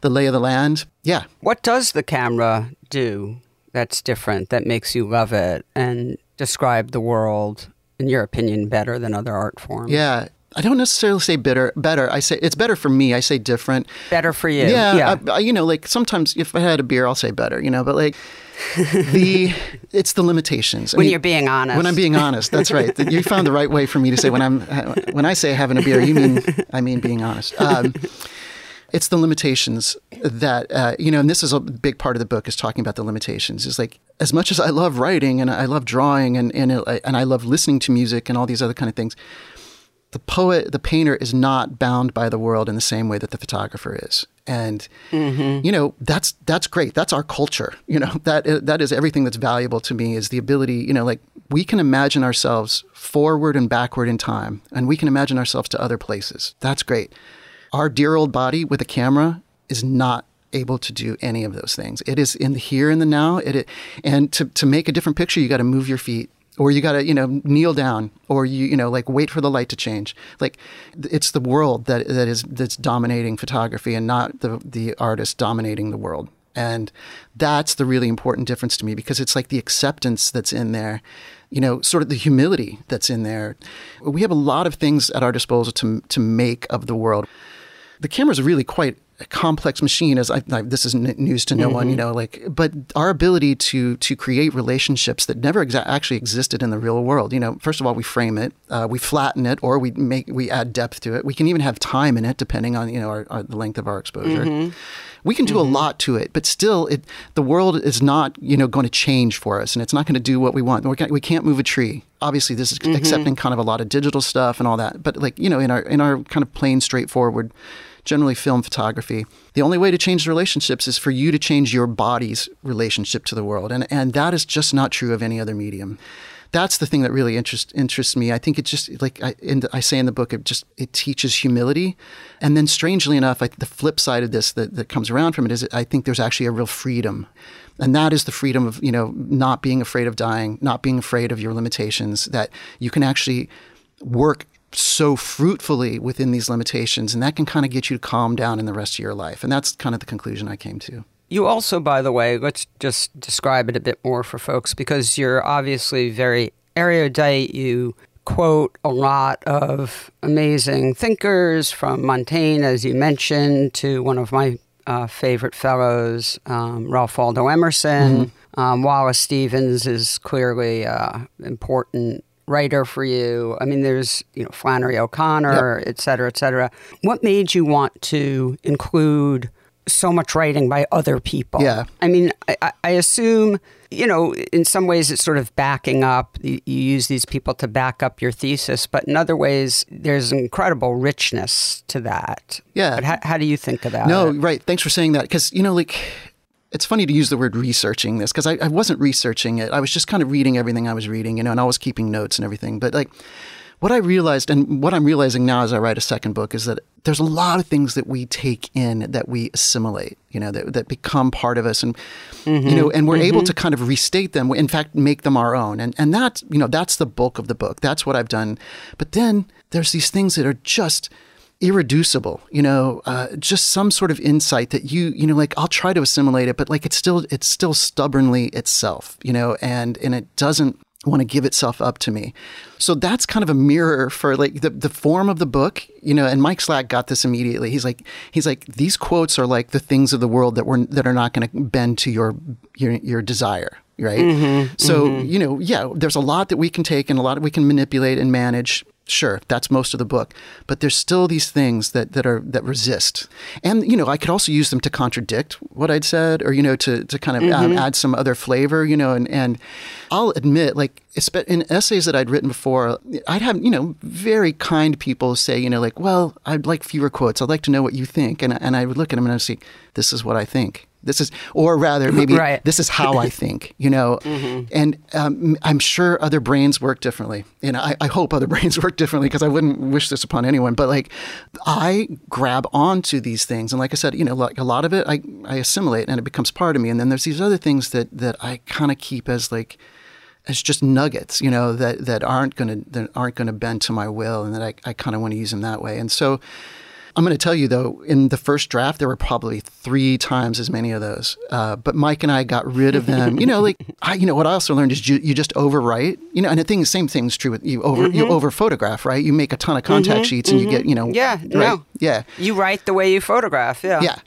the lay of the land. Yeah. What does the camera do that's different, that makes you love it and describe the world, in your opinion, better than other art forms? Yeah. I don't necessarily say bitter, better. I say it's better for me. I say different. Better for you. Yeah. yeah. I, I, you know, like sometimes if I had a beer, I'll say better, you know, but like the it's the limitations. When I mean, you're being honest. When I'm being honest, that's right. You found the right way for me to say when I'm when I say having a beer, you mean I mean being honest. Um, it's the limitations that uh, you know, and this is a big part of the book is talking about the limitations. Is like as much as I love writing and I love drawing and and, and I love listening to music and all these other kind of things the poet, the painter is not bound by the world in the same way that the photographer is. And mm-hmm. you know that's that's great. That's our culture. You know that that is everything that's valuable to me is the ability. You know, like we can imagine ourselves forward and backward in time, and we can imagine ourselves to other places. That's great. Our dear old body with a camera is not able to do any of those things. It is in the here and the now. It, it and to to make a different picture, you got to move your feet or you got to you know kneel down or you you know like wait for the light to change. Like it's the world that that is that's dominating photography and not the the artist dominating the world. And that's the really important difference to me because it's like the acceptance that's in there you know sort of the humility that's in there. We have a lot of things at our disposal to to make of the world. The camera is really quite a complex machine as I, I, this is news to no mm-hmm. one you know like but our ability to to create relationships that never exa- actually existed in the real world you know first of all we frame it uh, we flatten it or we make we add depth to it we can even have time in it depending on you know our, our, the length of our exposure mm-hmm. we can do mm-hmm. a lot to it but still it the world is not you know going to change for us and it's not going to do what we want we can't, we can't move a tree obviously this is mm-hmm. accepting kind of a lot of digital stuff and all that but like you know in our in our kind of plain straightforward generally film photography. The only way to change relationships is for you to change your body's relationship to the world. And, and that is just not true of any other medium. That's the thing that really interests interests me. I think it just like I, the, I say in the book, it just it teaches humility, and then strangely enough, I, the flip side of this that, that comes around from it is I think there's actually a real freedom and that is the freedom of you know not being afraid of dying not being afraid of your limitations that you can actually work so fruitfully within these limitations, and that can kind of get you to calm down in the rest of your life. And that's kind of the conclusion I came to. You also, by the way, let's just describe it a bit more for folks because you're obviously very erudite. You quote a lot of amazing thinkers from Montaigne, as you mentioned, to one of my uh, favorite fellows, um, Ralph Waldo Emerson. Mm-hmm. Um, Wallace Stevens is clearly an uh, important writer for you. I mean, there's you know Flannery O'Connor, et cetera, et cetera. What made you want to include so much writing by other people? Yeah. I mean, I, I assume you know, in some ways it's sort of backing up. You, you, use these people to back up your thesis, but in other ways there's incredible richness to that. Yeah. But how, how do you think about no, it? No, right. Thanks for saying that. Because, you know, like, it's funny to use the word researching this because I, I wasn't researching it. I was just kind of reading everything I was reading, you know, and I was keeping notes and everything. But, like, what I realized and what I'm realizing now as I write a second book is that there's a lot of things that we take in that we assimilate, you know, that, that become part of us and mm-hmm. you know, and we're mm-hmm. able to kind of restate them, in fact make them our own. And and that, you know, that's the bulk of the book. That's what I've done. But then there's these things that are just irreducible you know uh, just some sort of insight that you you know like i'll try to assimilate it but like it's still it's still stubbornly itself you know and and it doesn't want to give itself up to me. So that's kind of a mirror for like the, the form of the book, you know, and Mike Slack got this immediately. He's like, he's like, these quotes are like the things of the world that were, that are not going to bend to your, your, your desire. Right. Mm-hmm, so, mm-hmm. you know, yeah, there's a lot that we can take and a lot that we can manipulate and manage Sure, that's most of the book, but there's still these things that, that are that resist, and you know I could also use them to contradict what I'd said, or you know to, to kind of mm-hmm. um, add some other flavor, you know, and and I'll admit like in essays that I'd written before, I'd have you know very kind people say you know like well I'd like fewer quotes, I'd like to know what you think, and and I would look at them and I'd say this is what I think, this is, or rather, maybe right. this is how I think, you know. Mm-hmm. And um, I'm sure other brains work differently. And I, I hope other brains work differently because I wouldn't wish this upon anyone. But like, I grab onto these things. And like I said, you know, like a lot of it I, I assimilate and it becomes part of me. And then there's these other things that, that I kind of keep as like, as just nuggets, you know, that, that aren't gonna that aren't gonna bend to my will, and that I, I kind of want to use them that way. And so, I'm going to tell you though, in the first draft, there were probably three times as many of those. Uh, but Mike and I got rid of them. you know, like I, you know, what I also learned is you, you just overwrite. You know, and the thing, same thing is true with you over mm-hmm. you over photograph, right? You make a ton of contact mm-hmm. sheets and mm-hmm. you get, you know, yeah, right? no, yeah, you write the way you photograph, yeah, yeah.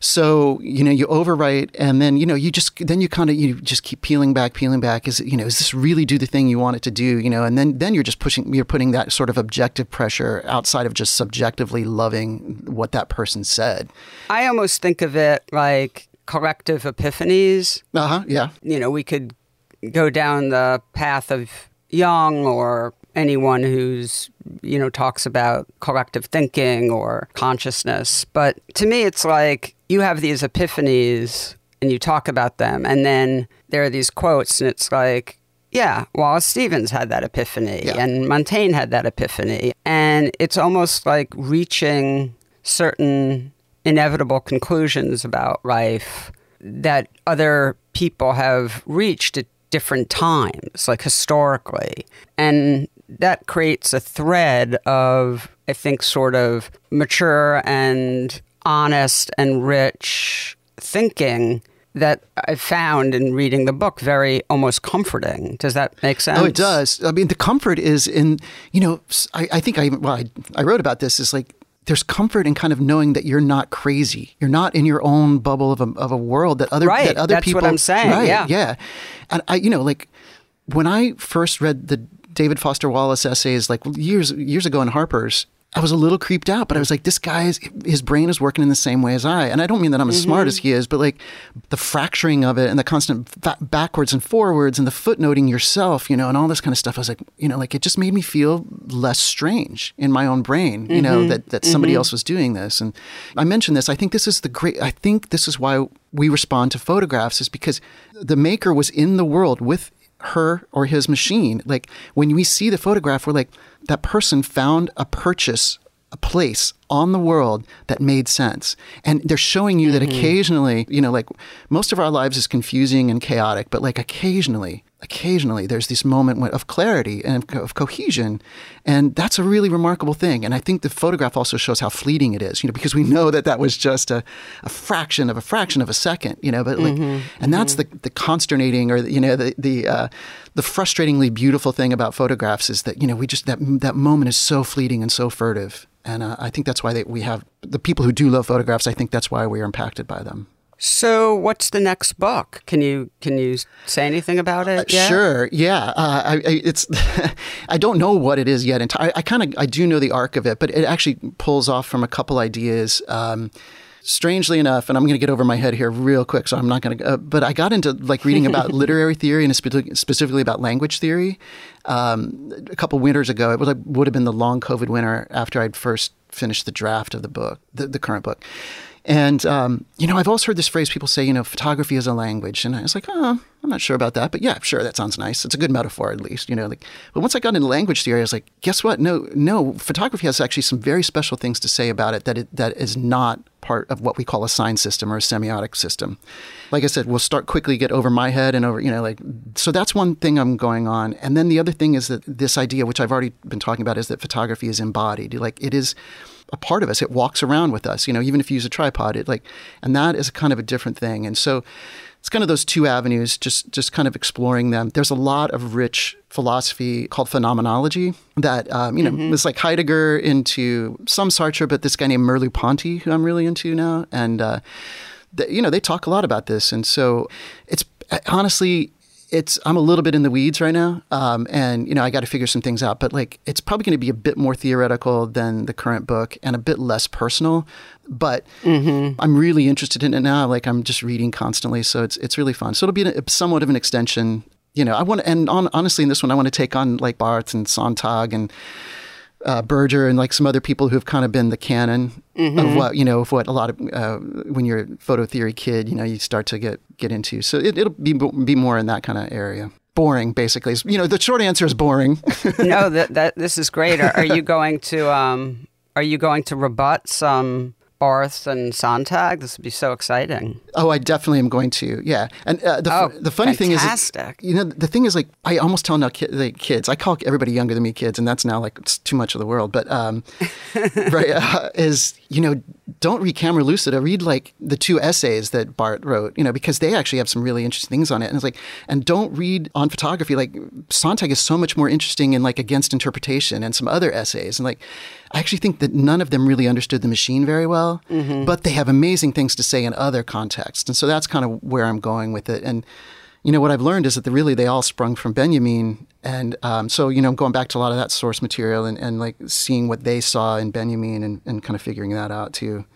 So you know you overwrite, and then you know you just then you kind of you just keep peeling back, peeling back. Is you know is this really do the thing you want it to do? You know, and then then you're just pushing, you're putting that sort of objective pressure outside of just subjectively loving what that person said. I almost think of it like collective epiphanies. Uh huh. Yeah. You know, we could go down the path of Jung or anyone who's you know talks about collective thinking or consciousness. But to me it's like you have these epiphanies and you talk about them and then there are these quotes and it's like yeah wallace stevens had that epiphany yeah. and montaigne had that epiphany. And it's almost like reaching certain inevitable conclusions about life that other people have reached at different times like historically. And that creates a thread of, I think, sort of mature and honest and rich thinking that I found in reading the book very almost comforting. Does that make sense? Oh, it does. I mean, the comfort is in, you know, I, I think I, well, I, I wrote about this is like, there's comfort in kind of knowing that you're not crazy. You're not in your own bubble of a, of a world that other, right. that other That's people. That's what I'm saying. Right. Yeah. Yeah. And I, you know, like when I first read the David Foster Wallace essays like years years ago in Harper's, I was a little creeped out, but I was like, this guy's his brain is working in the same way as I. And I don't mean that I'm as mm-hmm. smart as he is, but like the fracturing of it and the constant fa- backwards and forwards and the footnoting yourself, you know, and all this kind of stuff. I was like, you know, like it just made me feel less strange in my own brain, you mm-hmm. know, that, that somebody mm-hmm. else was doing this. And I mentioned this. I think this is the great, I think this is why we respond to photographs is because the maker was in the world with her or his machine. Like when we see the photograph, we're like, that person found a purchase, a place on the world that made sense. And they're showing you mm-hmm. that occasionally, you know, like most of our lives is confusing and chaotic, but like occasionally occasionally there's this moment of clarity and of cohesion and that's a really remarkable thing and i think the photograph also shows how fleeting it is you know because we know that that was just a, a fraction of a fraction of a second you know but like mm-hmm. and that's mm-hmm. the, the consternating or you know the the uh, the frustratingly beautiful thing about photographs is that you know we just that that moment is so fleeting and so furtive and uh, i think that's why they, we have the people who do love photographs i think that's why we are impacted by them So, what's the next book? Can you can you say anything about it? Yet? Sure. Yeah. Uh, I, I, it's. I don't know what it is yet. I, I kind of I do know the arc of it, but it actually pulls off from a couple ideas. Um, strangely enough, and I'm going to get over my head here real quick, so I'm not going to. Uh, but I got into like reading about literary theory and specifically about language theory um, a couple winters ago. It was like, would have been the long COVID winter after I'd first finished the draft of the book, the, the current book. And, um, you know, I've also heard this phrase people say, you know, photography is a language. And I was like, oh, I'm not sure about that. But yeah, sure, that sounds nice. It's a good metaphor, at least, you know. Like, but once I got into language theory, I was like, guess what? No, no, photography has actually some very special things to say about it that, it, that is not part of what we call a sign system or a semiotic system. Like I said, we'll start quickly, get over my head and over, you know, like, so that's one thing I'm going on. And then the other thing is that this idea, which I've already been talking about, is that photography is embodied. Like, it is a part of us. It walks around with us, you know, even if you use a tripod, it like, and that is kind of a different thing. And so it's kind of those two avenues, just, just kind of exploring them. There's a lot of rich philosophy called phenomenology that, um, you know, mm-hmm. it's like Heidegger into some Sartre, but this guy named Merleau-Ponty, who I'm really into now. And, uh, the, you know, they talk a lot about this. And so it's honestly, it's I'm a little bit in the weeds right now, um, and you know I got to figure some things out. But like, it's probably going to be a bit more theoretical than the current book, and a bit less personal. But mm-hmm. I'm really interested in it now. Like I'm just reading constantly, so it's it's really fun. So it'll be a, somewhat of an extension. You know, I want to, and on, honestly, in this one, I want to take on like Barthes and Sontag and uh, Berger and like some other people who've kind of been the canon mm-hmm. of what you know of what a lot of uh, when you're a photo theory kid, you know, you start to get get into. So it, will be be more in that kind of area. Boring, basically. You know, the short answer is boring. no, that that this is great. Are, are you going to um, are you going to rebut some Barthes and Sontag. This would be so exciting. Oh, I definitely am going to. Yeah, and uh, the oh, the funny fantastic. thing is, you know, the thing is like I almost tell now ki- the kids. I call everybody younger than me kids, and that's now like it's too much of the world. But um, right uh, is you know don't read Camera Lucida. Read like the two essays that Barthes wrote. You know because they actually have some really interesting things on it. And it's like and don't read on photography. Like Sontag is so much more interesting in like against interpretation and some other essays. And like I actually think that none of them really understood the machine very well, mm-hmm. but they have amazing things to say in other contexts. And so that's kind of where I'm going with it. And you know what I've learned is that the, really they all sprung from Benjamin, and um, so you know going back to a lot of that source material and, and like seeing what they saw in Benjamin and, and kind of figuring that out too.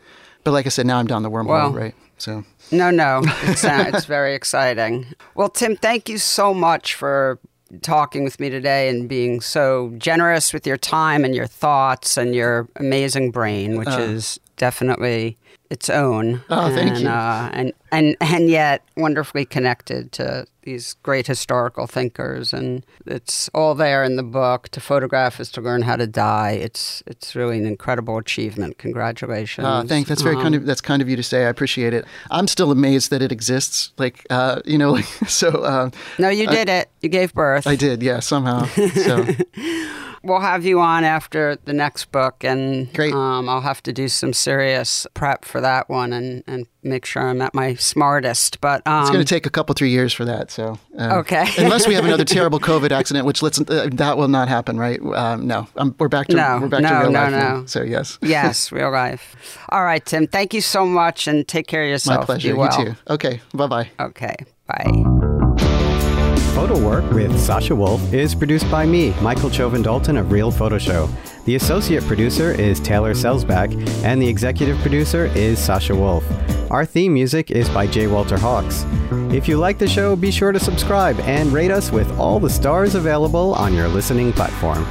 But like I said, now I'm down the wormhole, well, right? So no, no, it's uh, it's very exciting. Well, Tim, thank you so much for talking with me today and being so generous with your time and your thoughts and your amazing brain, which uh, is definitely its own. Oh, and, thank you. Uh, and and and yet wonderfully connected to these great historical thinkers, and it's all there in the book. To photograph is to learn how to die. It's it's really an incredible achievement. Congratulations. Uh, thanks. That's very um, kind of that's kind of you to say. I appreciate it. I'm still amazed that it exists. Like uh, you know, like so. Uh, no, you did it. You gave birth. I did. Yeah, somehow. So. we'll have you on after the next book, and Great. Um, I'll have to do some serious prep for that one and, and make sure I'm at my smartest. But um, it's going to take a couple three years for that. So uh, okay, unless we have another terrible COVID accident, which let's uh, that will not happen, right? Um, no, um, we're back to no, we're back no, to real no, life. No. Now, so yes, yes, real life. All right, Tim. Thank you so much, and take care of yourself. My pleasure. Well. You too. Okay. Bye bye. Okay. Bye. Photo Work with Sasha Wolf is produced by me, Michael Chovan-Dalton of Real Photo Show. The associate producer is Taylor Selsback, and the executive producer is Sasha Wolf. Our theme music is by J. Walter Hawkes. If you like the show, be sure to subscribe and rate us with all the stars available on your listening platform.